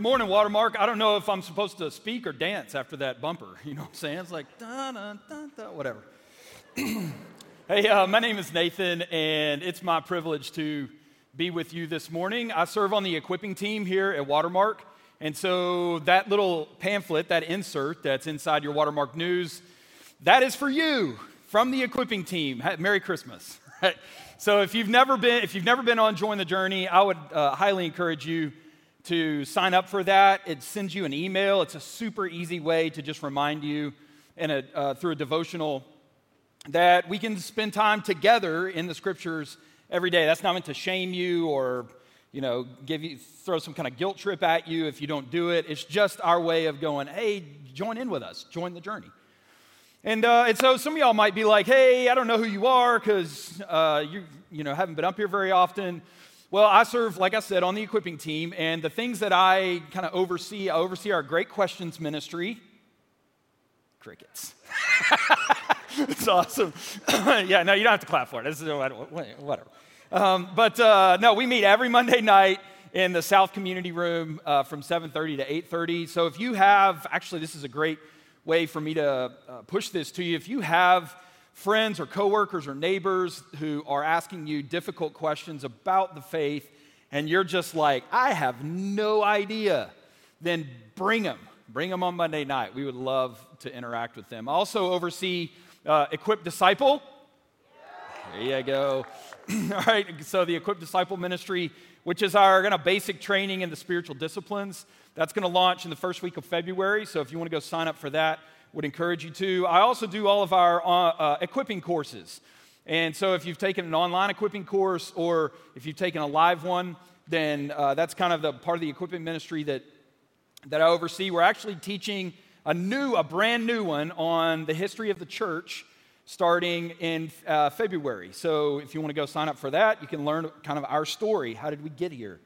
Good morning, Watermark. I don't know if I'm supposed to speak or dance after that bumper. You know what I'm saying? It's like, whatever. hey, uh, my name is Nathan, and it's my privilege to be with you this morning. I serve on the equipping team here at Watermark. And so that little pamphlet, that insert that's inside your Watermark News, that is for you from the equipping team. Merry Christmas. So if you've never been, if you've never been on Join the Journey, I would uh, highly encourage you to sign up for that. It sends you an email. It's a super easy way to just remind you in a, uh, through a devotional that we can spend time together in the scriptures every day. That's not meant to shame you or you know give you throw some kind of guilt trip at you if you don't do it. It's just our way of going, hey, join in with us, join the journey. And, uh, and so some of y'all might be like, hey, I don't know who you are because uh, you, you know, haven't been up here very often. Well, I serve, like I said, on the equipping team, and the things that I kind of oversee, I oversee our Great Questions ministry. Crickets. it's awesome. yeah, no, you don't have to clap for it. This is whatever. Um, but uh, no, we meet every Monday night in the South Community Room uh, from 7:30 to 8:30. So if you have, actually, this is a great way for me to uh, push this to you. If you have friends or coworkers or neighbors who are asking you difficult questions about the faith, and you're just like, I have no idea, then bring them. Bring them on Monday night. We would love to interact with them. Also oversee uh, Equip Disciple. There you go. All right, so the Equip Disciple Ministry, which is our kind of basic training in the spiritual disciplines. That's going to launch in the first week of February. So if you want to go sign up for that, would encourage you to. I also do all of our uh, uh, equipping courses. And so if you've taken an online equipping course or if you've taken a live one, then uh, that's kind of the part of the equipping ministry that, that I oversee. We're actually teaching a new, a brand new one on the history of the church starting in uh, February. So if you want to go sign up for that, you can learn kind of our story. How did we get here?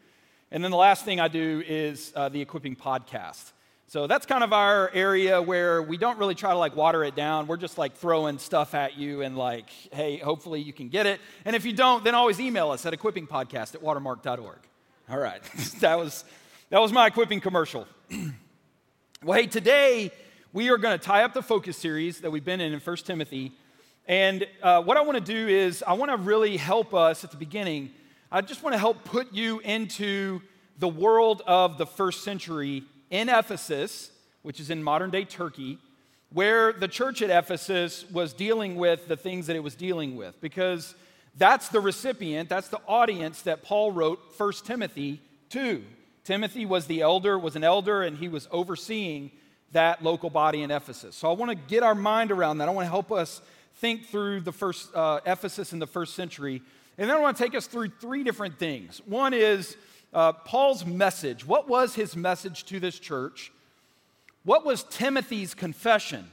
And then the last thing I do is uh, the equipping podcast. So that's kind of our area where we don't really try to like water it down. We're just like throwing stuff at you and like, hey, hopefully you can get it. And if you don't, then always email us at equippingpodcast at watermark.org. All right, that was that was my equipping commercial. well, hey, today we are going to tie up the focus series that we've been in in 1 Timothy. And uh, what I want to do is I want to really help us at the beginning I just want to help put you into the world of the first century in Ephesus, which is in modern day Turkey, where the church at Ephesus was dealing with the things that it was dealing with. Because that's the recipient, that's the audience that Paul wrote 1 Timothy to. Timothy was the elder, was an elder, and he was overseeing that local body in Ephesus. So I want to get our mind around that. I want to help us think through the first uh, Ephesus in the first century and then I want to take us through three different things. One is uh, Paul's message. What was his message to this church? What was Timothy's confession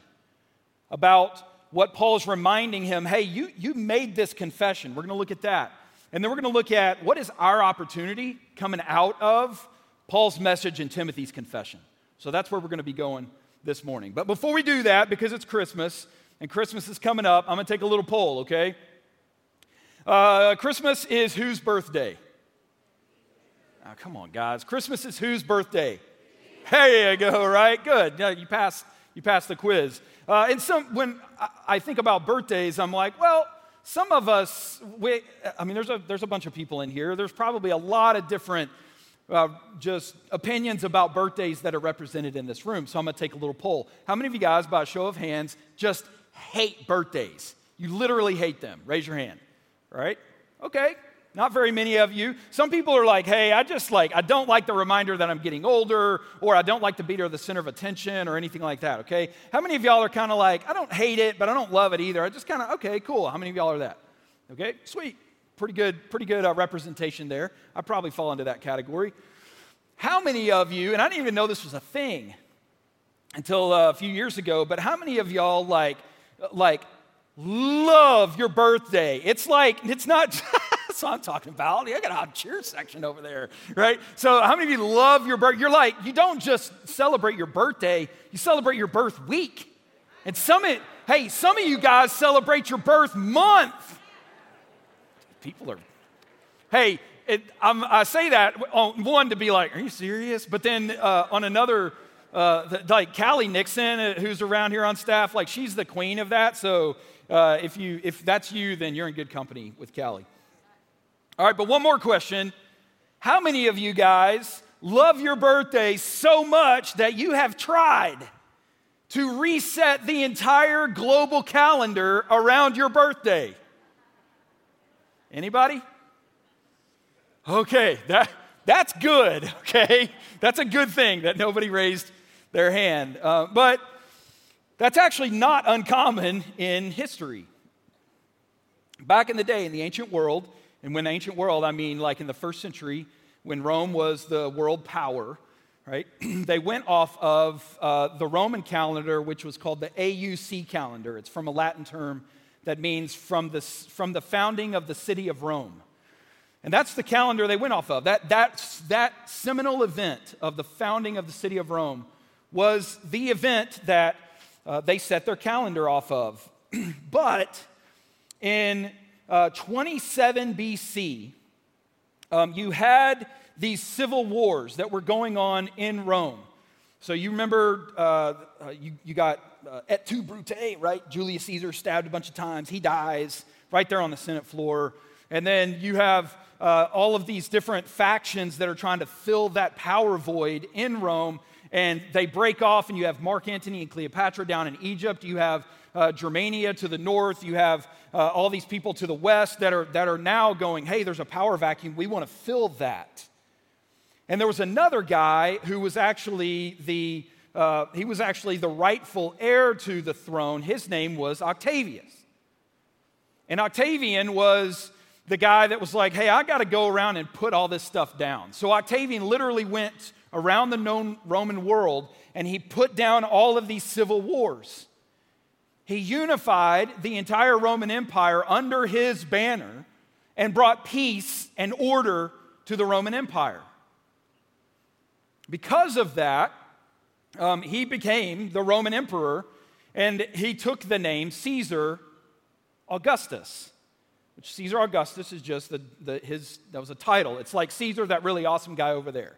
about what Paul's reminding him? Hey, you, you made this confession. We're going to look at that. And then we're going to look at what is our opportunity coming out of Paul's message and Timothy's confession. So that's where we're going to be going this morning. But before we do that, because it's Christmas and Christmas is coming up, I'm going to take a little poll, okay? Uh, Christmas is whose birthday? Oh, come on, guys. Christmas is whose birthday? There you go, right? Good. Yeah, you passed, you passed the quiz. Uh, and some, when I think about birthdays, I'm like, well, some of us, we, I mean, there's a, there's a bunch of people in here. There's probably a lot of different uh, just opinions about birthdays that are represented in this room. So I'm going to take a little poll. How many of you guys, by a show of hands, just hate birthdays? You literally hate them. Raise your hand right? Okay, not very many of you. Some people are like, hey, I just like, I don't like the reminder that I'm getting older, or I don't like to be the center of attention, or anything like that, okay? How many of y'all are kind of like, I don't hate it, but I don't love it either? I just kind of, okay, cool. How many of y'all are that? Okay, sweet. Pretty good, pretty good uh, representation there. I probably fall into that category. How many of you, and I didn't even know this was a thing until uh, a few years ago, but how many of y'all like, like love your birthday. It's like, it's not, that's what I'm talking about. I got a cheer section over there, right? So, how many of you love your birthday? You're like, you don't just celebrate your birthday, you celebrate your birth week. And some of, hey, some of you guys celebrate your birth month. People are, hey, it, i say that on one to be like, are you serious? But then uh, on another, uh, like Callie Nixon, uh, who's around here on staff, like she's the queen of that. So uh, if you if that's you, then you're in good company with Callie. All right, but one more question: How many of you guys love your birthday so much that you have tried to reset the entire global calendar around your birthday? Anybody? Okay, that, that's good, okay? That's a good thing that nobody raised their hand. Uh, but that's actually not uncommon in history. Back in the day, in the ancient world, and when ancient world, I mean like in the first century, when Rome was the world power, right? they went off of uh, the Roman calendar, which was called the AUC calendar. It's from a Latin term that means from the, from the founding of the city of Rome. And that's the calendar they went off of. That, that, that seminal event of the founding of the city of Rome was the event that uh, they set their calendar off of. but in uh, 27 BC, um, you had these civil wars that were going on in Rome. So you remember uh, uh you, you got uh, et tu brute, right? Julius Caesar stabbed a bunch of times. He dies right there on the Senate floor. And then you have uh, all of these different factions that are trying to fill that power void in Rome. And they break off, and you have Mark Antony and Cleopatra down in Egypt. You have uh, Germania to the north. You have uh, all these people to the west that are, that are now going, hey, there's a power vacuum. We want to fill that. And there was another guy who was actually the uh, he was actually the rightful heir to the throne. His name was Octavius. And Octavian was the guy that was like, hey, I got to go around and put all this stuff down. So Octavian literally went around the known Roman world and he put down all of these civil wars. He unified the entire Roman Empire under his banner and brought peace and order to the Roman Empire. Because of that, um, he became the Roman emperor and he took the name Caesar Augustus. Which Caesar Augustus is just the, the, his, that was a title. It's like Caesar, that really awesome guy over there,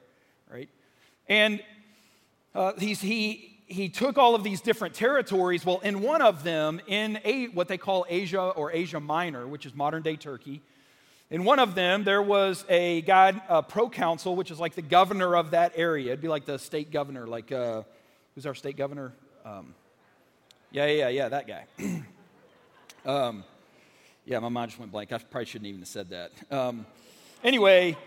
right? And uh, he's, he, he took all of these different territories. Well, in one of them, in a, what they call Asia or Asia Minor, which is modern day Turkey, in one of them, there was a guy, a proconsul, which is like the governor of that area. It'd be like the state governor, like, uh, who's our state governor? Um, yeah, yeah, yeah, that guy. um, yeah, my mind just went blank. I probably shouldn't even have said that. Um, anyway,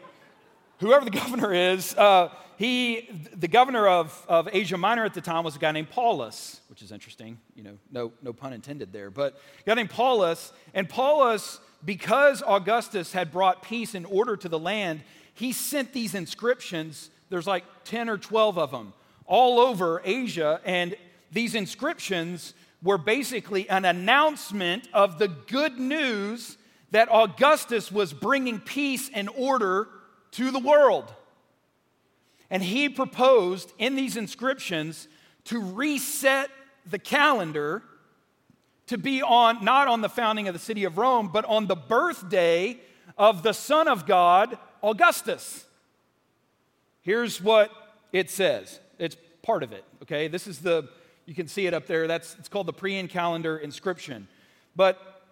whoever the governor is, uh, he, the governor of, of Asia Minor at the time was a guy named Paulus, which is interesting. You know, no, no pun intended there. But a guy named Paulus, and Paulus because Augustus had brought peace and order to the land, he sent these inscriptions. There's like 10 or 12 of them all over Asia. And these inscriptions were basically an announcement of the good news that Augustus was bringing peace and order to the world. And he proposed in these inscriptions to reset the calendar to be on, not on the founding of the city of Rome, but on the birthday of the Son of God, Augustus. Here's what it says. It's part of it, okay? This is the, you can see it up there. That's, it's called the Priene calendar inscription. But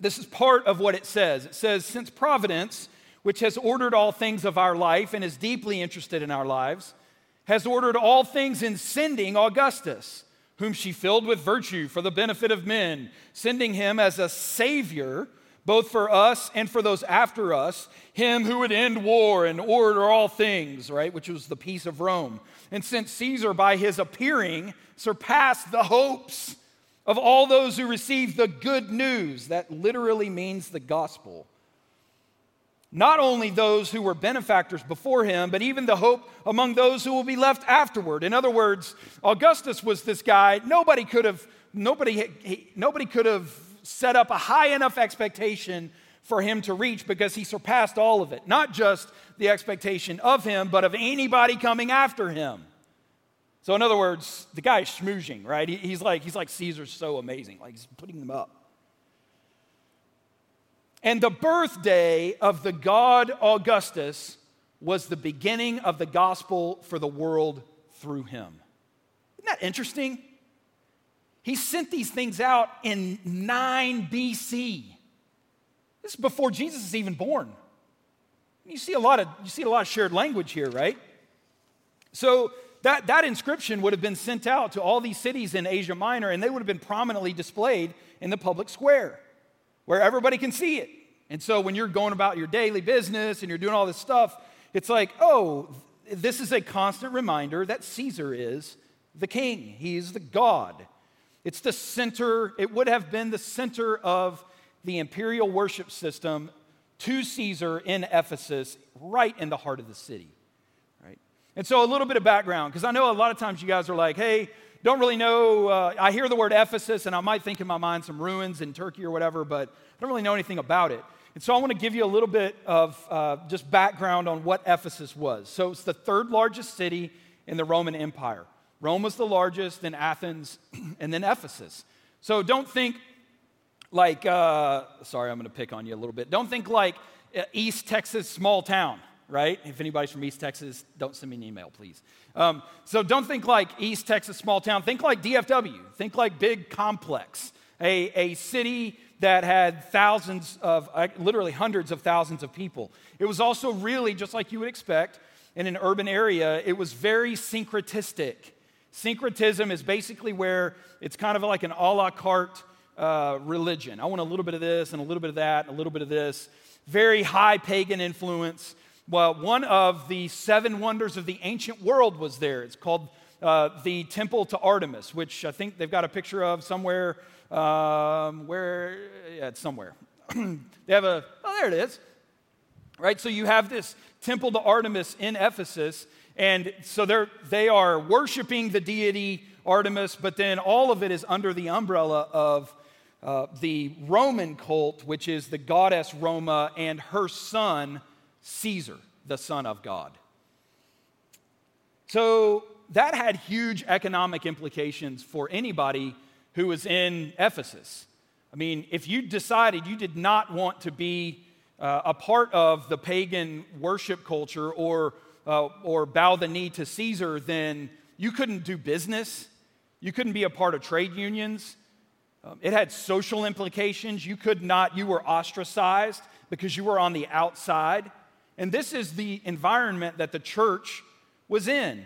this is part of what it says. It says, Since Providence, which has ordered all things of our life and is deeply interested in our lives, has ordered all things in sending Augustus whom she filled with virtue for the benefit of men, sending him as a savior, both for us and for those after us, him who would end war and order all things, right, which was the peace of Rome. And since Caesar, by his appearing, surpassed the hopes of all those who received the good news, that literally means the gospel not only those who were benefactors before him, but even the hope among those who will be left afterward. In other words, Augustus was this guy, nobody could have, nobody, nobody could have set up a high enough expectation for him to reach because he surpassed all of it. Not just the expectation of him, but of anybody coming after him. So, in other words, the guy is schmoozing, right? He, he's like, he's like Caesar's so amazing. Like he's putting them up. And the birthday of the god Augustus was the beginning of the gospel for the world through him. Isn't that interesting? He sent these things out in 9 BC. This is before Jesus is even born. You see a lot of, you see a lot of shared language here, right? So that, that inscription would have been sent out to all these cities in Asia Minor, and they would have been prominently displayed in the public square where everybody can see it. And so when you're going about your daily business and you're doing all this stuff, it's like, oh, this is a constant reminder that Caesar is the king, he's the God. It's the center, it would have been the center of the imperial worship system to Caesar in Ephesus, right in the heart of the city. Right? And so, a little bit of background, because I know a lot of times you guys are like, hey, don't really know. Uh, I hear the word Ephesus, and I might think in my mind some ruins in Turkey or whatever, but I don't really know anything about it. And so, I want to give you a little bit of uh, just background on what Ephesus was. So, it's the third largest city in the Roman Empire. Rome was the largest, then Athens, and then Ephesus. So, don't think like, uh, sorry, I'm going to pick on you a little bit. Don't think like uh, East Texas small town, right? If anybody's from East Texas, don't send me an email, please. Um, so don't think like East Texas small town. Think like DFW. Think like big complex, a, a city that had thousands of, uh, literally hundreds of thousands of people. It was also really, just like you would expect in an urban area, it was very syncretistic. Syncretism is basically where it's kind of like an a la carte uh, religion. I want a little bit of this and a little bit of that and a little bit of this. Very high pagan influence. Well, one of the seven wonders of the ancient world was there. It's called uh, the Temple to Artemis, which I think they've got a picture of somewhere. Um, where? Yeah, it's somewhere. they have a, oh, there it is. Right? So you have this temple to Artemis in Ephesus, and so they're, they are worshiping the deity Artemis, but then all of it is under the umbrella of uh, the Roman cult, which is the goddess Roma and her son, Caesar, the son of God. So that had huge economic implications for anybody who was in Ephesus. I mean, if you decided you did not want to be uh, a part of the pagan worship culture or, uh, or bow the knee to Caesar, then you couldn't do business. You couldn't be a part of trade unions. Um, it had social implications. You could not, you were ostracized because you were on the outside. And this is the environment that the church was in.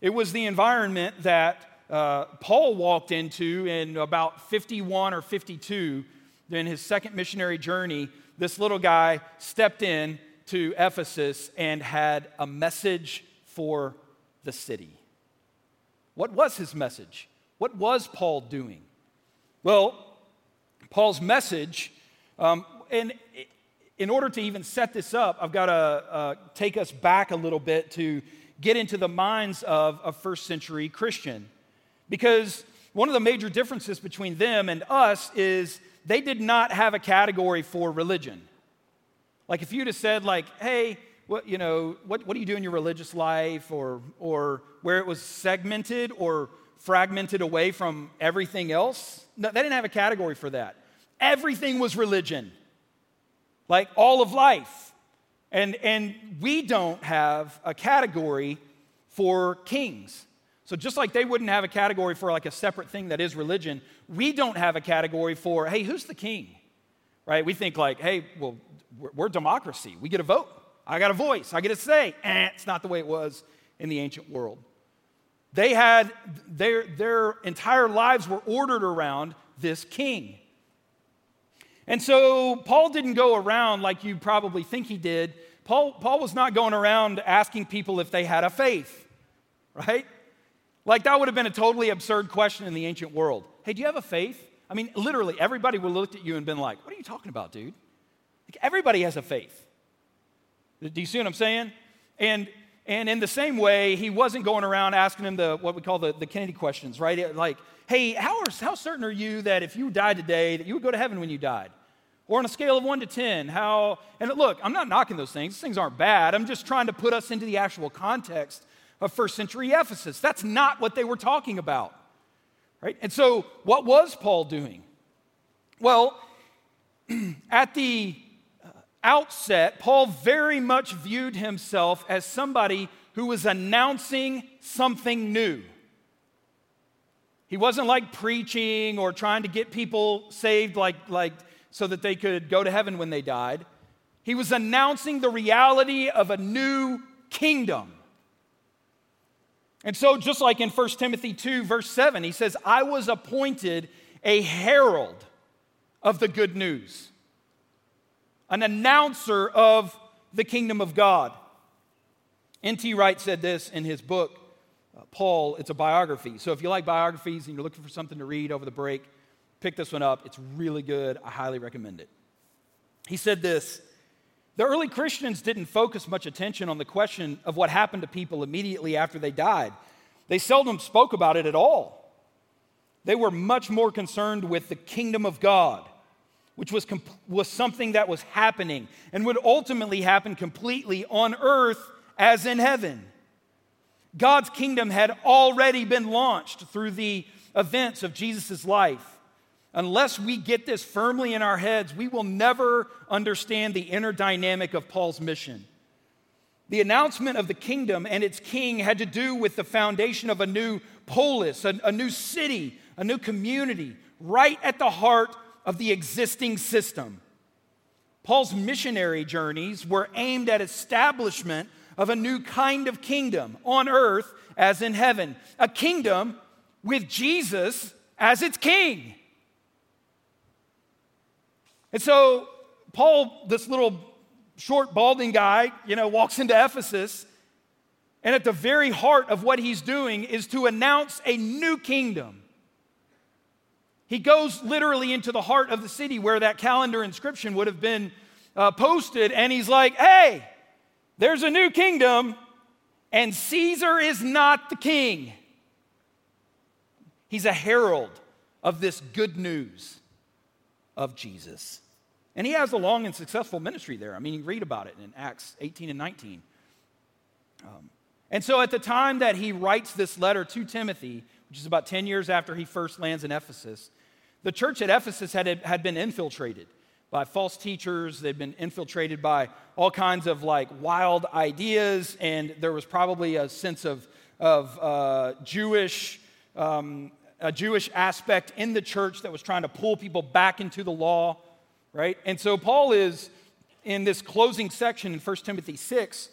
It was the environment that uh, Paul walked into in about 51 or 52 in his second missionary journey. This little guy stepped in to Ephesus and had a message for the city. What was his message? What was Paul doing? Well, Paul's message, um, and in order to even set this up, I've got to uh, take us back a little bit to get into the minds of a first century Christian. Because one of the major differences between them and us is they did not have a category for religion. Like if you'd have said, like, hey, what, you know, what, what do you do in your religious life? Or, or where it was segmented or fragmented away from everything else. No, they didn't have a category for that. Everything was religion, like all of life. And, and we don't have a category for kings. So just like they wouldn't have a category for like a separate thing that is religion, we don't have a category for, hey, who's the king? Right? We think like, hey, well, we're, we're democracy. We get a vote. I got a voice. I get a say. Eh, it's not the way it was in the ancient world. They had their, their entire lives were ordered around this king. And so Paul didn't go around like you probably think he did. Paul, Paul was not going around asking people if they had a faith, right? Like that would have been a totally absurd question in the ancient world. Hey, do you have a faith? I mean, literally, everybody would have looked at you and been like, what are you talking about, dude? Like, everybody has a faith. Do you see what I'm saying? And and in the same way, he wasn't going around asking him the what we call the, the Kennedy questions, right? Like, hey, how, are, how certain are you that if you died today, that you would go to heaven when you died? Or on a scale of one to 10, how, and look, I'm not knocking those things. These things aren't bad. I'm just trying to put us into the actual context of first century Ephesus. That's not what they were talking about, right? And so, what was Paul doing? Well, at the uh, outset, Paul very much viewed himself as somebody who was announcing something new. He wasn't like preaching or trying to get people saved like, like so that they could go to heaven when they died. He was announcing the reality of a new kingdom. And so, just like in 1 Timothy 2, verse 7, he says, I was appointed a herald of the good news, an announcer of the kingdom of God. N.T. Wright said this in his book, Paul, it's a biography. So if you like biographies and you're looking for something to read over the break, pick this one up. It's really good. I highly recommend it. He said this The early Christians didn't focus much attention on the question of what happened to people immediately after they died, they seldom spoke about it at all. They were much more concerned with the kingdom of God, which was, comp- was something that was happening and would ultimately happen completely on earth as in heaven. God's kingdom had already been launched through the events of Jesus' life. Unless we get this firmly in our heads, we will never understand the inner dynamic of Paul's mission. The announcement of the kingdom and its king had to do with the foundation of a new polis, a, a new city, a new community, right at the heart of the existing system. Paul's missionary journeys were aimed at establishment of a new kind of kingdom on earth as in heaven, a kingdom with Jesus as its king. And so, Paul, this little short, balding guy, you know, walks into Ephesus, and at the very heart of what he's doing is to announce a new kingdom. He goes literally into the heart of the city where that calendar inscription would have been uh, posted, and he's like, hey, there's a new kingdom, and Caesar is not the king. He's a herald of this good news of Jesus. And he has a long and successful ministry there. I mean, you read about it in Acts 18 and 19. Um, and so at the time that he writes this letter to Timothy, which is about 10 years after he first lands in Ephesus, the church at Ephesus had, had been infiltrated by false teachers. They'd been infiltrated by all kinds of like wild ideas, and there was probably a sense of, of uh, Jewish, um, a Jewish aspect in the church that was trying to pull people back into the law, right? And so Paul is in this closing section in 1 Timothy 6,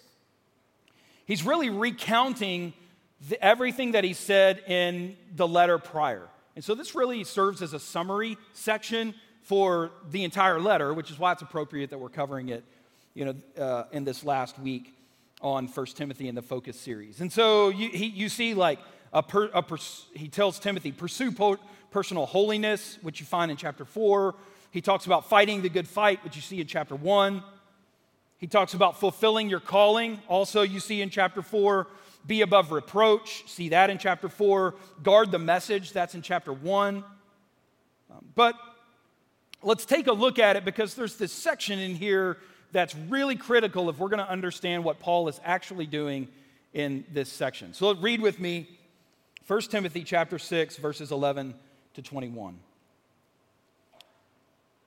he's really recounting the, everything that he said in the letter prior. And so this really serves as a summary section for the entire letter, which is why it's appropriate that we're covering it, you know, uh, in this last week on First Timothy in the Focus series. And so you, he, you see, like, a per, a pers- he tells Timothy, pursue po- personal holiness, which you find in chapter 4. He talks about fighting the good fight, which you see in chapter 1. He talks about fulfilling your calling, also, you see in chapter 4. Be above reproach, see that in chapter 4. Guard the message, that's in chapter 1. Um, but let's take a look at it because there's this section in here that's really critical if we're going to understand what Paul is actually doing in this section. So read with me 1 Timothy chapter 6 verses 11 to 21.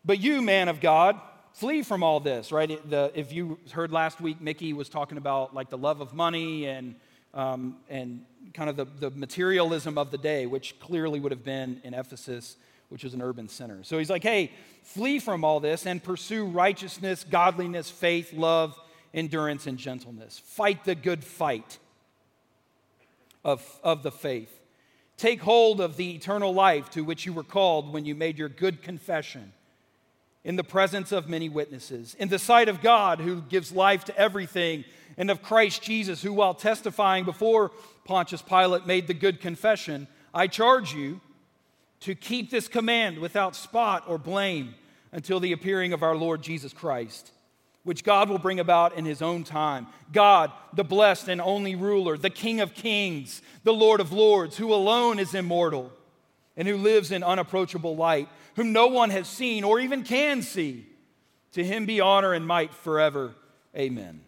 But you, man of God, flee from all this, right? The, if you heard last week, Mickey was talking about like the love of money and, um, and kind of the, the materialism of the day, which clearly would have been in Ephesus which is an urban center. So he's like, hey, flee from all this and pursue righteousness, godliness, faith, love, endurance, and gentleness. Fight the good fight of, of the faith. Take hold of the eternal life to which you were called when you made your good confession in the presence of many witnesses, in the sight of God who gives life to everything, and of Christ Jesus, who, while testifying before Pontius Pilate, made the good confession I charge you to keep this command without spot or blame until the appearing of our Lord Jesus Christ, which God will bring about in his own time. God, the blessed and only ruler, the King of kings, the Lord of lords, who alone is immortal and who lives in unapproachable light, whom no one has seen or even can see. To him be honor and might forever. Amen.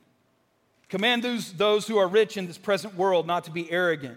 Command those, those who are rich in this present world not to be arrogant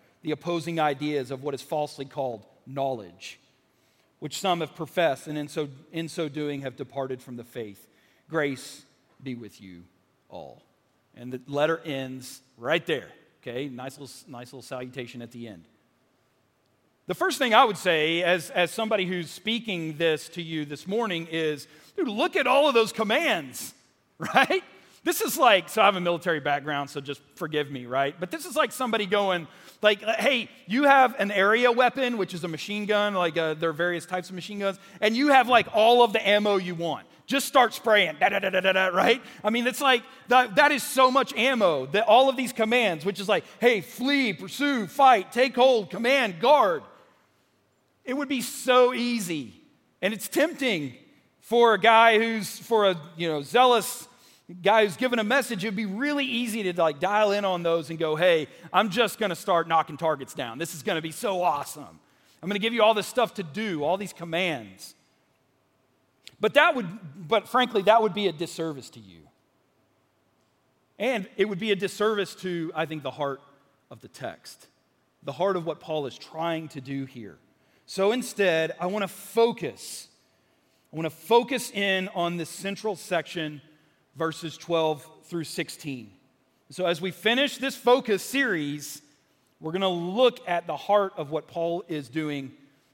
the opposing ideas of what is falsely called knowledge, which some have professed, and in so, in so doing have departed from the faith. Grace be with you all. And the letter ends right there. Okay, nice little, nice little salutation at the end. The first thing I would say, as, as somebody who's speaking this to you this morning, is dude, look at all of those commands, right? This is like, so I have a military background, so just forgive me, right? But this is like somebody going, like, hey, you have an area weapon, which is a machine gun, like uh, there are various types of machine guns, and you have like all of the ammo you want. Just start spraying, da da da da da, da right? I mean, it's like that, that is so much ammo that all of these commands, which is like, hey, flee, pursue, fight, take hold, command, guard. It would be so easy, and it's tempting for a guy who's for a you know zealous guy who's given a message, it'd be really easy to like dial in on those and go, hey, I'm just gonna start knocking targets down. This is gonna be so awesome. I'm gonna give you all this stuff to do, all these commands. But that would, but frankly, that would be a disservice to you. And it would be a disservice to, I think, the heart of the text, the heart of what Paul is trying to do here. So instead, I want to focus. I want to focus in on this central section verses 12 through 16. So, as we finish this focus series, we're going to look at the heart of what Paul is doing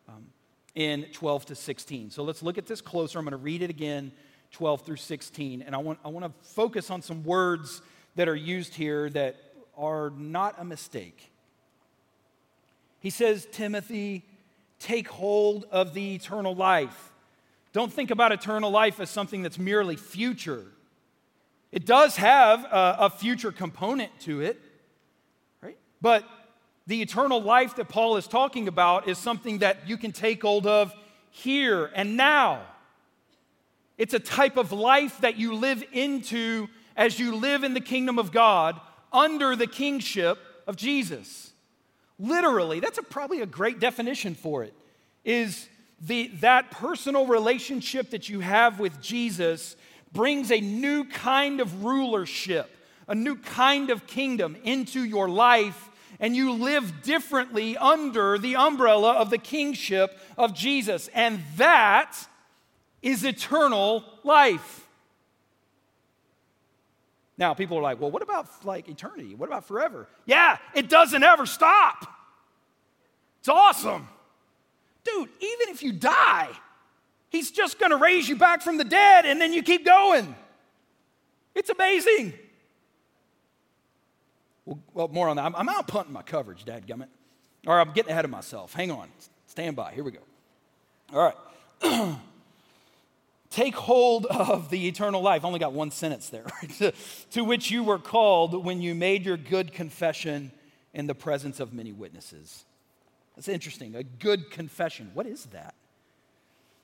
um, in 12 to 16. So, let's look at this closer. I'm going to read it again, 12 through 16. And I want, I want to focus on some words that are used here that are not a mistake. He says, Timothy, take hold of the eternal life. Don't think about eternal life as something that's merely future it does have a, a future component to it, right? But the eternal life that Paul is talking about is something that you can take hold of here and now. It's a type of life that you live into as you live in the kingdom of God under the kingship of Jesus. Literally, that's a, probably a great definition for it. Is the, that personal relationship that you have with Jesus brings a new kind of rulership, a new kind of kingdom into your life, and you live differently under the umbrella of the kingship of Jesus. And that is eternal life. Now, people are like, well, what about like eternity? What about forever? Yeah, it doesn't ever stop. It's awesome. Dude, even if you die, He's just going to raise you back from the dead and then you keep going. It's amazing. Well, well more on that. I'm, I'm out punting my coverage, dadgummit. Or I'm getting ahead of myself. Hang on. Stand by. Here we go. All right. Take hold of the eternal life. Only got one sentence there. to, to which you were called when you made your good confession in the presence of many witnesses. That's interesting. A good confession. What is that?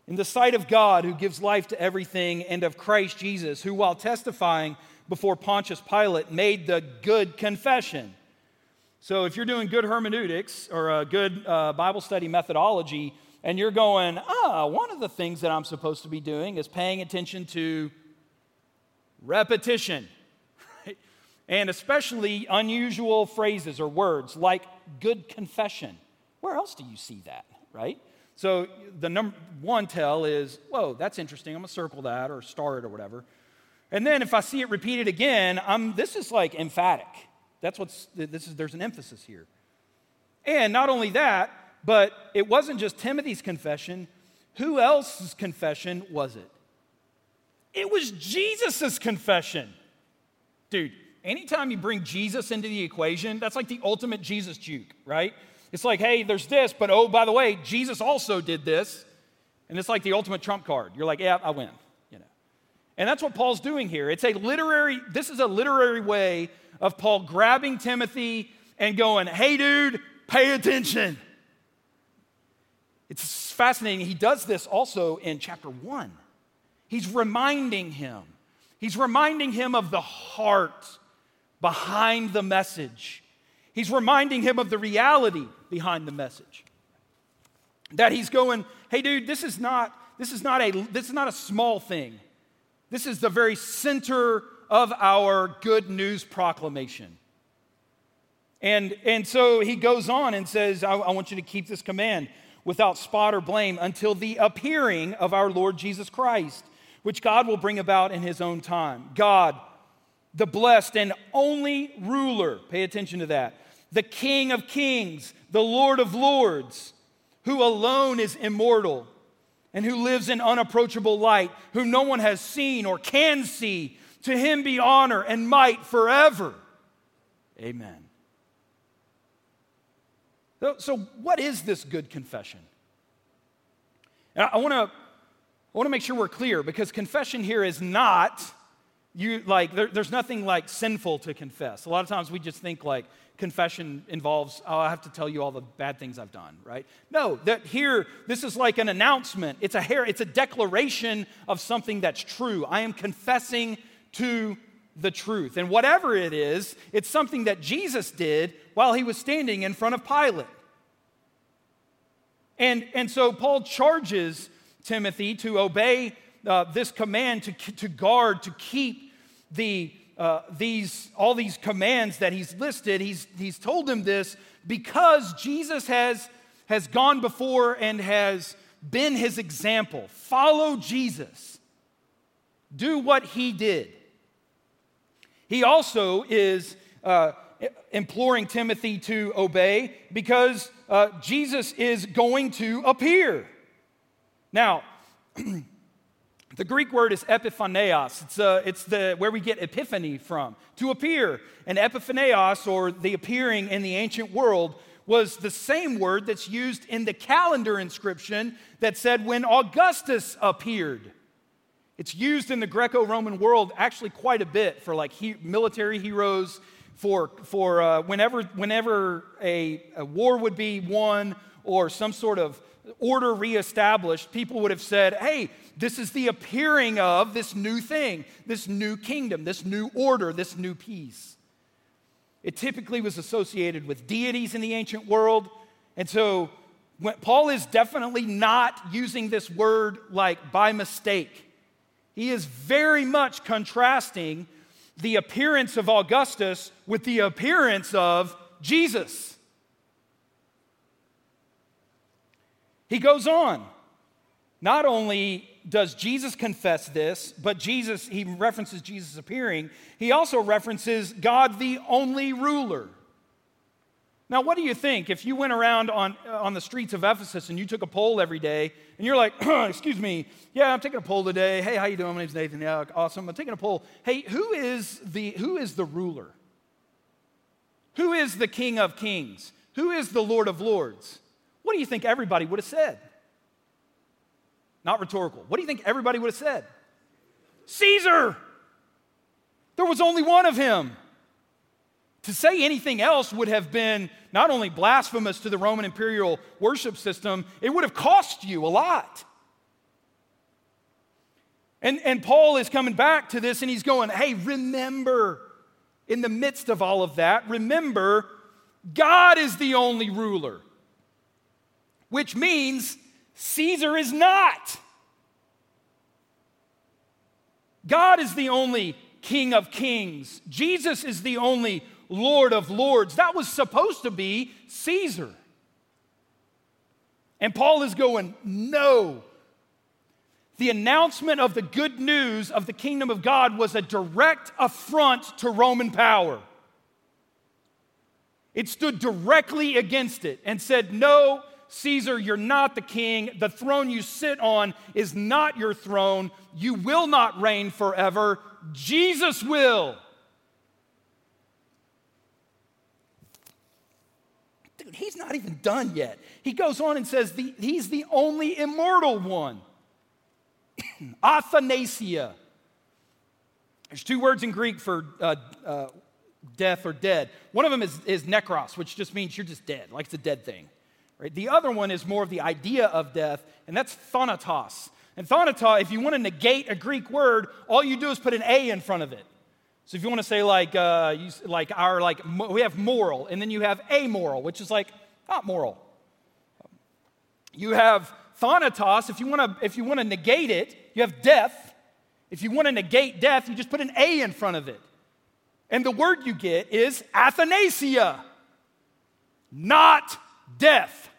In the sight of God who gives life to everything, and of Christ Jesus, who, while testifying before Pontius Pilate, made the good confession. So, if you're doing good hermeneutics or a good uh, Bible study methodology, and you're going, ah, one of the things that I'm supposed to be doing is paying attention to repetition, right? and especially unusual phrases or words like good confession. Where else do you see that, right? So the number one tell is, whoa, that's interesting. I'm gonna circle that or star it or whatever. And then if I see it repeated again, I'm, this is like emphatic. That's what's, this is, there's an emphasis here. And not only that, but it wasn't just Timothy's confession. Who else's confession was it? It was Jesus' confession. Dude, anytime you bring Jesus into the equation, that's like the ultimate Jesus juke, right? It's like, hey, there's this, but oh, by the way, Jesus also did this. And it's like the ultimate trump card. You're like, yeah, I win. You know. And that's what Paul's doing here. It's a literary, this is a literary way of Paul grabbing Timothy and going, hey, dude, pay attention. It's fascinating. He does this also in chapter one. He's reminding him He's reminding him of the heart behind the message. He's reminding him of the reality behind the message. That he's going, hey, dude, this is not, this is not, a, this is not a small thing. This is the very center of our good news proclamation. And, and so he goes on and says, I, I want you to keep this command without spot or blame until the appearing of our Lord Jesus Christ, which God will bring about in his own time. God, the blessed and only ruler, pay attention to that, the King of kings, the Lord of lords, who alone is immortal and who lives in unapproachable light, whom no one has seen or can see. To him be honor and might forever. Amen. So, so what is this good confession? And I want to I want to make sure we're clear because confession here is not you like there, there's nothing like sinful to confess. A lot of times we just think like confession involves oh I have to tell you all the bad things I've done, right? No, that here this is like an announcement. It's a hair it's a declaration of something that's true. I am confessing to the truth. And whatever it is, it's something that Jesus did while he was standing in front of Pilate. And, and so Paul charges Timothy to obey uh, this command to, to guard, to keep the, uh, these, all these commands that he's listed. He's, he's told him this because Jesus has, has gone before and has been his example. Follow Jesus, do what he did. He also is uh, imploring Timothy to obey because uh, Jesus is going to appear. Now, the Greek word is epiphaneos. It's, uh, it's the, where we get epiphany from, to appear. And epiphaneos, or the appearing in the ancient world, was the same word that's used in the calendar inscription that said when Augustus appeared. It's used in the Greco Roman world actually quite a bit for like he, military heroes, for, for uh, whenever, whenever a, a war would be won or some sort of order reestablished, people would have said, hey, this is the appearing of this new thing, this new kingdom, this new order, this new peace. It typically was associated with deities in the ancient world. And so Paul is definitely not using this word like by mistake. He is very much contrasting the appearance of Augustus with the appearance of Jesus. He goes on. Not only does Jesus confess this, but Jesus, he references Jesus appearing, he also references God the only ruler. Now, what do you think if you went around on, uh, on the streets of Ephesus and you took a poll every day and you're like, excuse me, yeah, I'm taking a poll today. Hey, how you doing? My name's Nathan. Yeah, awesome. I'm taking a poll. Hey, who is the, who is the ruler? Who is the King of Kings? Who is the Lord of Lords? What do you think everybody would have said? Not rhetorical. What do you think everybody would have said? Caesar! There was only one of him. To say anything else would have been not only blasphemous to the Roman imperial worship system, it would have cost you a lot. And, and Paul is coming back to this and he's going, hey, remember, in the midst of all of that, remember, God is the only ruler, which means Caesar is not. God is the only King of kings. Jesus is the only Lord of Lords. That was supposed to be Caesar. And Paul is going, no. The announcement of the good news of the kingdom of God was a direct affront to Roman power. It stood directly against it and said, No, Caesar, you're not the king. The throne you sit on is not your throne. You will not reign forever. Jesus will. Dude, he's not even done yet. He goes on and says the, he's the only immortal one. Athanasia. There's two words in Greek for uh, uh, death or dead. One of them is, is nekros, which just means you're just dead, like it's a dead thing. Right? The other one is more of the idea of death, and that's thanatos. And thanatos, if you want to negate a Greek word, all you do is put an A in front of it. So if you want to say like, uh, you, like our like, we have moral, and then you have amoral, which is like not moral. You have thanatos. If you want to, if you want to negate it, you have death. If you want to negate death, you just put an A in front of it. And the word you get is athanasia, not death.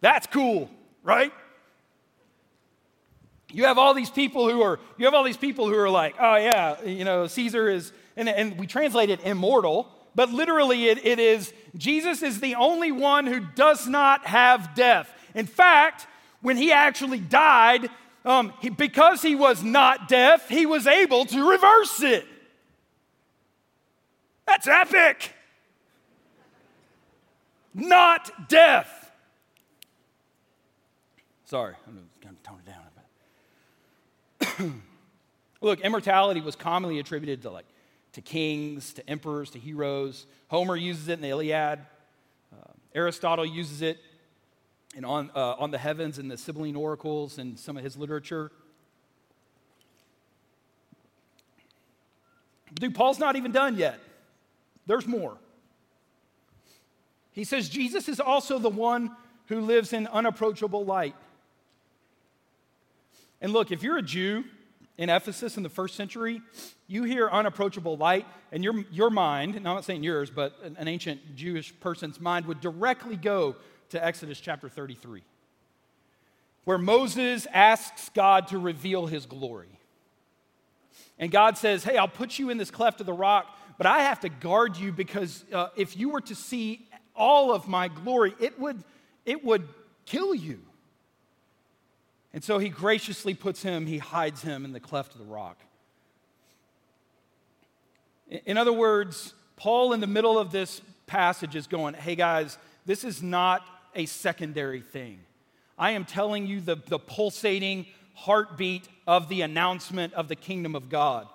That's cool, right? You have all these people who are, you have all these people who are like, oh yeah, you know, Caesar is, and, and we translate it immortal, but literally it, it is, Jesus is the only one who does not have death. In fact, when he actually died, um, he, because he was not deaf, he was able to reverse it. That's epic. Not death. Sorry, I'm going to tone it down a bit. Look, immortality was commonly attributed to like to kings, to emperors, to heroes. Homer uses it in the Iliad. Uh, Aristotle uses it and on, uh, on the heavens and the Sibylline oracles and some of his literature. But dude, Paul's not even done yet. There's more. He says Jesus is also the one who lives in unapproachable light. And look, if you're a Jew in Ephesus in the first century, you hear unapproachable light, and your, your mind, and I'm not saying yours, but an, an ancient Jewish person's mind would directly go to Exodus chapter 33, where Moses asks God to reveal his glory. And God says, Hey, I'll put you in this cleft of the rock, but I have to guard you because uh, if you were to see all of my glory, it would, it would kill you. And so he graciously puts him, he hides him in the cleft of the rock. In other words, Paul, in the middle of this passage, is going, Hey guys, this is not a secondary thing. I am telling you the, the pulsating heartbeat of the announcement of the kingdom of God.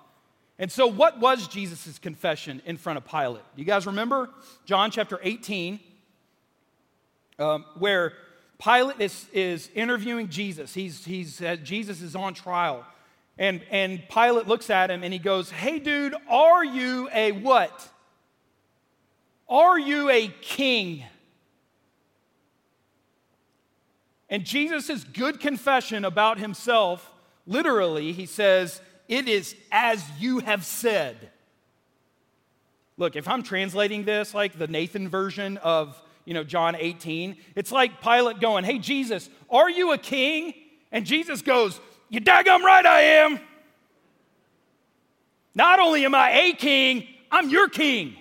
And so, what was Jesus' confession in front of Pilate? Do You guys remember John chapter 18, um, where Pilate is, is interviewing Jesus. He's, he's, uh, Jesus is on trial. And, and Pilate looks at him and he goes, Hey, dude, are you a what? Are you a king? And Jesus' good confession about himself, literally, he says, It is as you have said. Look, if I'm translating this like the Nathan version of you know, John 18, it's like Pilate going, Hey, Jesus, are you a king? And Jesus goes, You daggum right I am. Not only am I a king, I'm your king.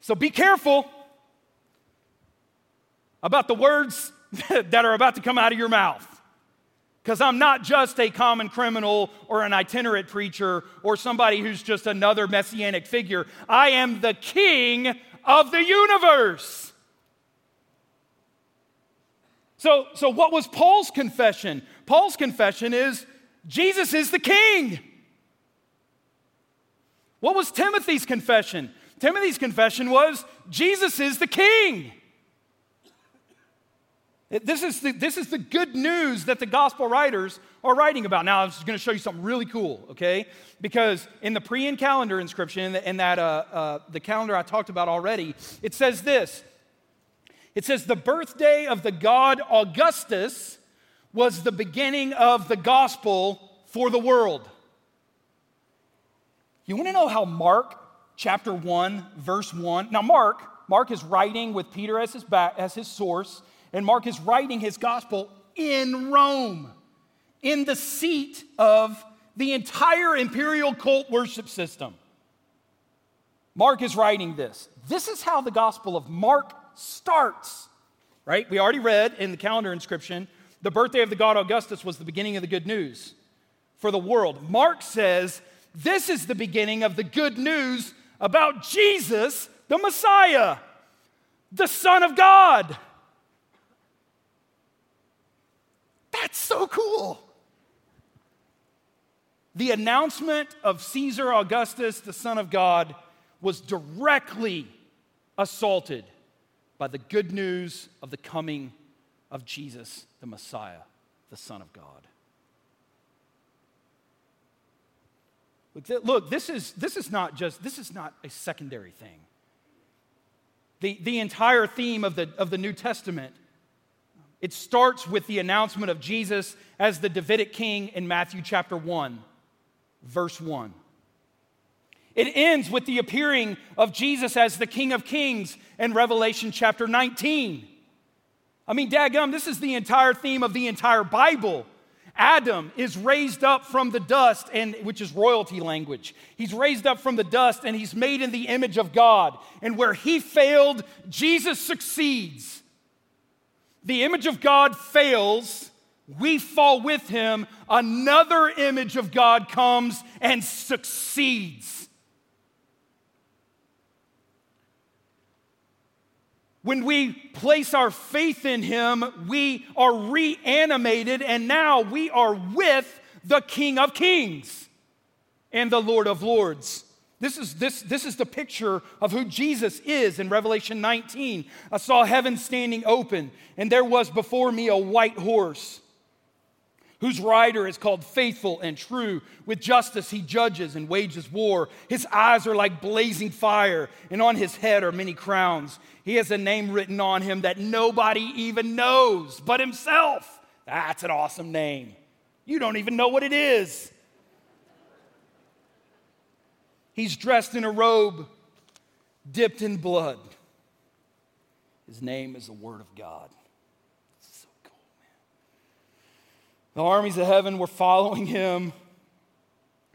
So be careful about the words that are about to come out of your mouth. Because I'm not just a common criminal or an itinerant preacher or somebody who's just another messianic figure. I am the king of the universe. So, so what was Paul's confession? Paul's confession is Jesus is the king. What was Timothy's confession? Timothy's confession was Jesus is the king. This is, the, this is the good news that the gospel writers are writing about. Now, I'm just going to show you something really cool, okay? Because in the Priene calendar inscription, in, in that uh, uh, the calendar I talked about already, it says this. It says the birthday of the god Augustus was the beginning of the gospel for the world. You want to know how Mark chapter 1 verse 1. Now Mark, Mark is writing with Peter as his back, as his source and Mark is writing his gospel in Rome, in the seat of the entire imperial cult worship system. Mark is writing this. This is how the gospel of Mark starts, right? We already read in the calendar inscription the birthday of the god Augustus was the beginning of the good news for the world. Mark says this is the beginning of the good news about Jesus, the Messiah, the Son of God. That's so cool. The announcement of Caesar Augustus, the Son of God, was directly assaulted by the good news of the coming of Jesus, the Messiah, the Son of God. Look, this, is, this is not just, this is not a secondary thing. The, the entire theme of the, of the New Testament, it starts with the announcement of Jesus as the Davidic king in Matthew chapter 1, verse 1. It ends with the appearing of Jesus as the King of Kings in Revelation chapter 19. I mean, dadgum, this is the entire theme of the entire Bible. Adam is raised up from the dust, and which is royalty language. He's raised up from the dust and he's made in the image of God. And where he failed, Jesus succeeds. The image of God fails, we fall with him. Another image of God comes and succeeds. When we place our faith in Him, we are reanimated, and now we are with the King of Kings and the Lord of Lords. This is, this, this is the picture of who Jesus is in Revelation 19. I saw heaven standing open, and there was before me a white horse whose rider is called faithful and true. With justice he judges and wages war. His eyes are like blazing fire, and on his head are many crowns. He has a name written on him that nobody even knows but himself. That's an awesome name. You don't even know what it is. He's dressed in a robe dipped in blood. His name is the Word of God. The armies of heaven were following him,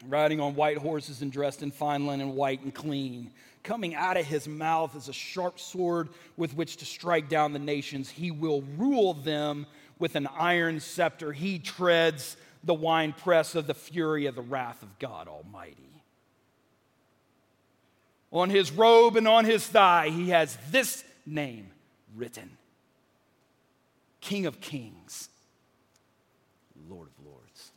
riding on white horses and dressed in fine linen, white and clean. Coming out of his mouth is a sharp sword with which to strike down the nations. He will rule them with an iron scepter. He treads the winepress of the fury of the wrath of God Almighty. On his robe and on his thigh, he has this name written King of Kings Lord of Lords.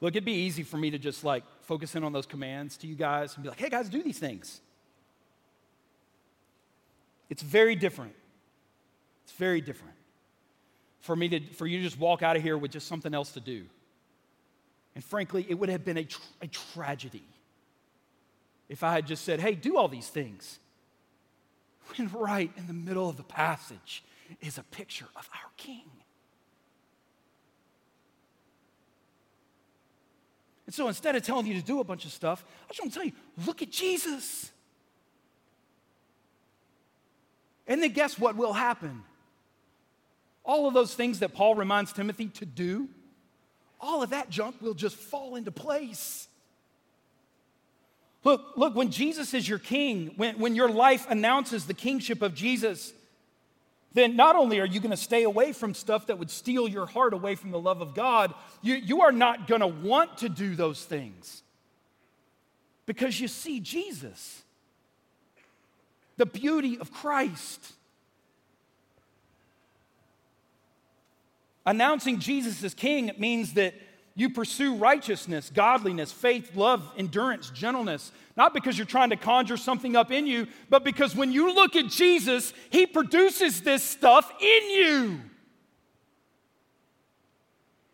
Look, it'd be easy for me to just like focus in on those commands to you guys and be like, hey guys, do these things. It's very different. It's very different for me to for you to just walk out of here with just something else to do. And frankly, it would have been a, tra- a tragedy if I had just said, hey, do all these things. When right in the middle of the passage is a picture of our King. And so instead of telling you to do a bunch of stuff, I just want to tell you look at Jesus. And then guess what will happen? All of those things that Paul reminds Timothy to do, all of that junk will just fall into place. Look, look, when Jesus is your king, when, when your life announces the kingship of Jesus, then not only are you going to stay away from stuff that would steal your heart away from the love of God, you, you are not going to want to do those things because you see Jesus, the beauty of Christ. Announcing Jesus as king means that you pursue righteousness, godliness, faith, love, endurance, gentleness, not because you're trying to conjure something up in you, but because when you look at Jesus, he produces this stuff in you.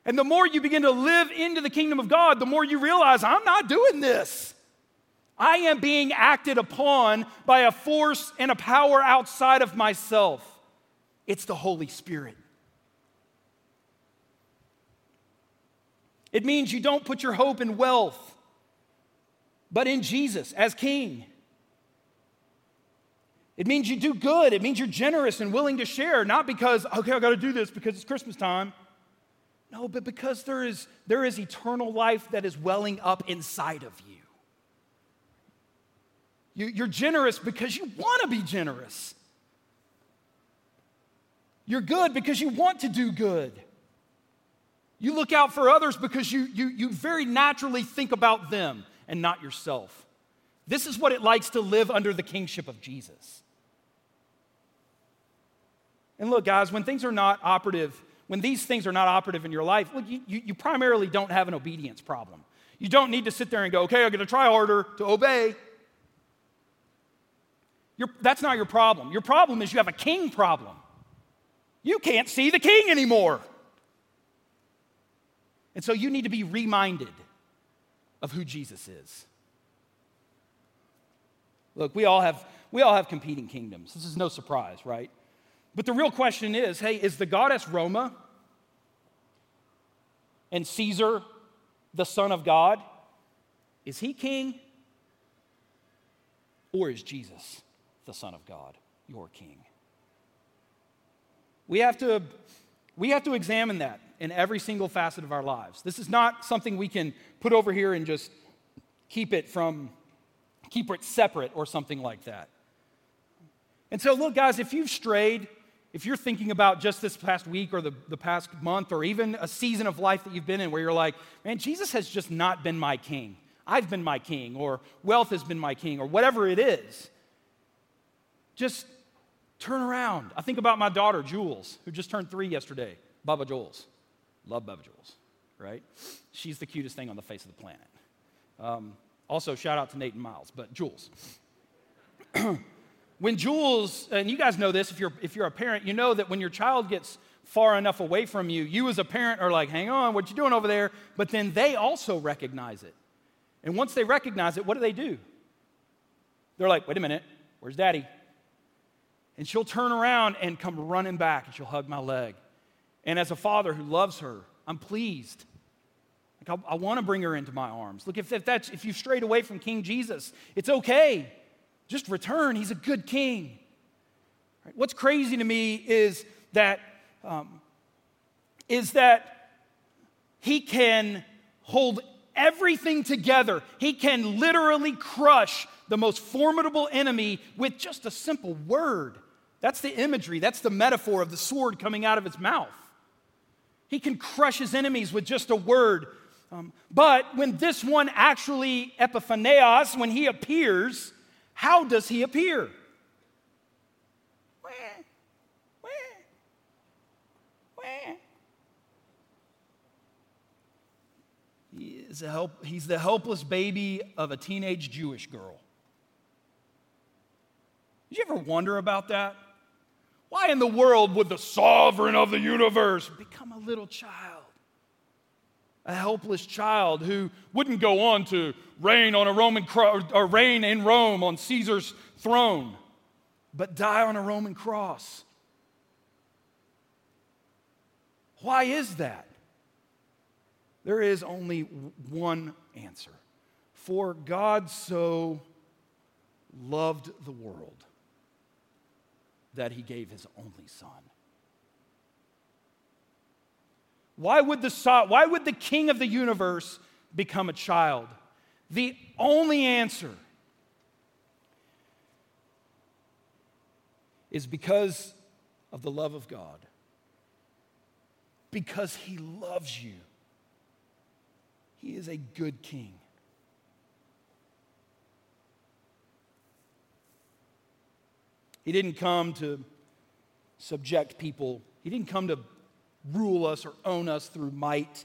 And the more you begin to live into the kingdom of God, the more you realize, I'm not doing this. I am being acted upon by a force and a power outside of myself. It's the Holy Spirit. It means you don't put your hope in wealth, but in Jesus as King. It means you do good. It means you're generous and willing to share, not because, okay, I got to do this because it's Christmas time. No, but because there is, there is eternal life that is welling up inside of you. you you're generous because you want to be generous. You're good because you want to do good. You look out for others because you, you, you very naturally think about them and not yourself. This is what it likes to live under the kingship of Jesus. And look, guys, when things are not operative, when these things are not operative in your life, look, you, you, you primarily don't have an obedience problem. You don't need to sit there and go, okay, I'm going to try harder to obey. That's not your problem. Your problem is you have a king problem. You can't see the king anymore. And so you need to be reminded of who Jesus is. Look, we all have we all have competing kingdoms. This is no surprise, right? But the real question is, hey, is the goddess Roma and Caesar the son of God? Is he king? Or is Jesus the son of God, your king? We have to we have to examine that in every single facet of our lives. This is not something we can put over here and just keep it from, keep it separate or something like that. And so, look, guys, if you've strayed, if you're thinking about just this past week or the, the past month or even a season of life that you've been in where you're like, man, Jesus has just not been my king. I've been my king, or wealth has been my king, or whatever it is. Just turn around. I think about my daughter, Jules, who just turned three yesterday, Baba Jules. Love Bubba Jules, right? She's the cutest thing on the face of the planet. Um, also, shout out to Nate and Miles, but Jules. when Jules, and you guys know this if you're, if you're a parent, you know that when your child gets far enough away from you, you as a parent are like, hang on, what you doing over there? But then they also recognize it. And once they recognize it, what do they do? They're like, wait a minute, where's daddy? And she'll turn around and come running back and she'll hug my leg. And as a father who loves her, I'm pleased. Like I, I want to bring her into my arms. Look, if, if, that's, if you've strayed away from King Jesus, it's okay. Just return. He's a good king. Right? What's crazy to me is that, um, is that he can hold everything together. He can literally crush the most formidable enemy with just a simple word. That's the imagery, that's the metaphor of the sword coming out of his mouth. He can crush his enemies with just a word. Um, but when this one actually, Epiphaneos, when he appears, how does he appear? He is a help, he's the helpless baby of a teenage Jewish girl. Did you ever wonder about that? Why in the world would the sovereign of the universe become a little child? A helpless child who wouldn't go on to reign on a Roman or reign in Rome on Caesar's throne, but die on a Roman cross. Why is that? There is only one answer. For God so loved the world that he gave his only son. Why would the, why would the king of the universe become a child? The only answer is because of the love of God. Because he loves you. He is a good king. He didn't come to subject people, He didn't come to rule us or own us through might.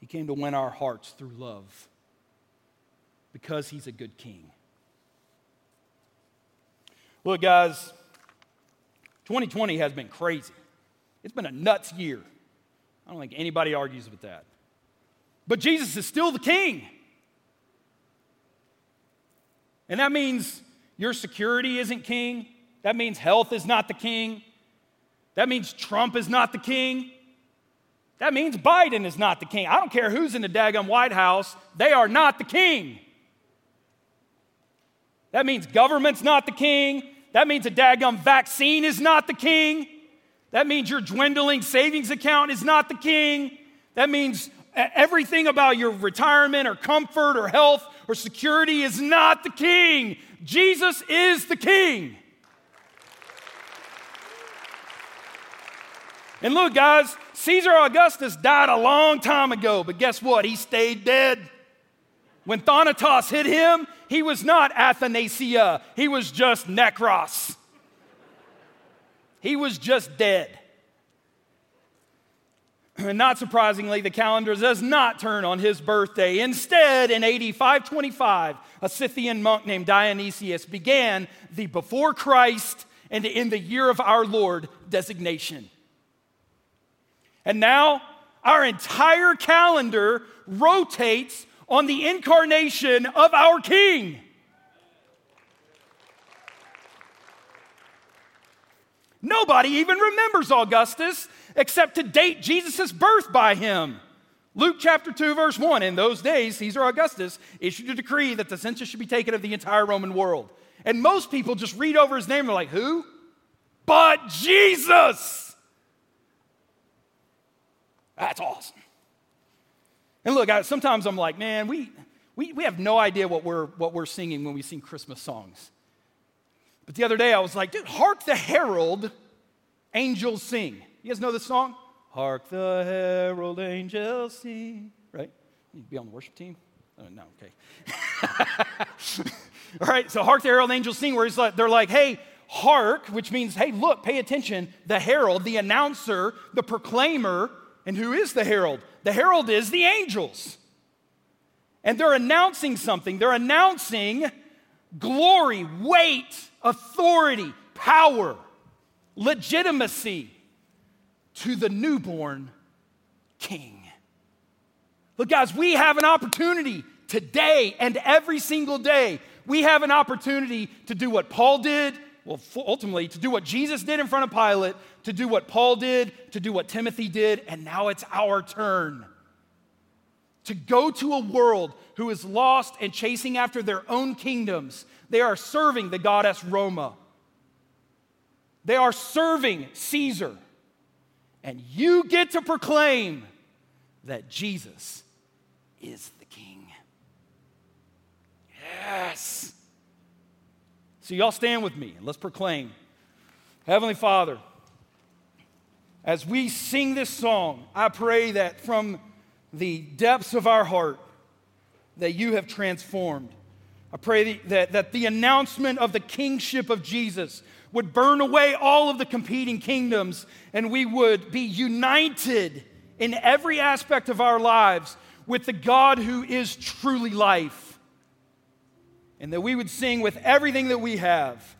He came to win our hearts through love because He's a good king. Look, guys, 2020 has been crazy. It's been a nuts year. I don't think anybody argues with that. But Jesus is still the king. And that means your security isn't king. That means health is not the king. That means Trump is not the king. That means Biden is not the king. I don't care who's in the daggum White House, they are not the king. That means government's not the king. That means a daggum vaccine is not the king. That means your dwindling savings account is not the king. That means everything about your retirement or comfort or health or security is not the king. Jesus is the king. And look, guys, Caesar Augustus died a long time ago, but guess what? He stayed dead. When Thanatos hit him, he was not Athanasia, he was just Necros. He was just dead. not surprisingly, the calendar does not turn on his birthday. Instead, in AD 525, a Scythian monk named Dionysius began the before Christ and in the year of our Lord designation. And now, our entire calendar rotates on the incarnation of our King. Nobody even remembers Augustus except to date Jesus' birth by him. Luke chapter 2, verse 1 In those days, Caesar Augustus issued a decree that the census should be taken of the entire Roman world. And most people just read over his name and they're like, Who? But Jesus! That's awesome. And look, I, sometimes I'm like, man, we, we, we have no idea what we're, what we're singing when we sing Christmas songs. But the other day I was like, dude, hark the herald angels sing. You guys know this song? Hark the herald angels sing. Right? You'd be on the worship team? Oh, no, okay. All right, so hark the herald angels sing, where it's like, they're like, hey, hark, which means, hey, look, pay attention. The herald, the announcer, the proclaimer, and who is the herald? The herald is the angels. And they're announcing something. They're announcing glory, weight, authority, power, legitimacy to the newborn king. Look, guys, we have an opportunity today and every single day. We have an opportunity to do what Paul did, well, ultimately, to do what Jesus did in front of Pilate, to do what Paul did, to do what Timothy did, and now it's our turn. To go to a world who is lost and chasing after their own kingdoms, they are serving the goddess Roma. They are serving Caesar. And you get to proclaim that Jesus is the King. Yes. So, y'all stand with me and let's proclaim. Heavenly Father, as we sing this song, I pray that from the depths of our heart, that you have transformed I pray that, that the announcement of the kingship of Jesus would burn away all of the competing kingdoms and we would be united in every aspect of our lives with the God who is truly life. And that we would sing with everything that we have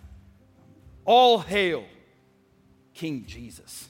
All hail, King Jesus.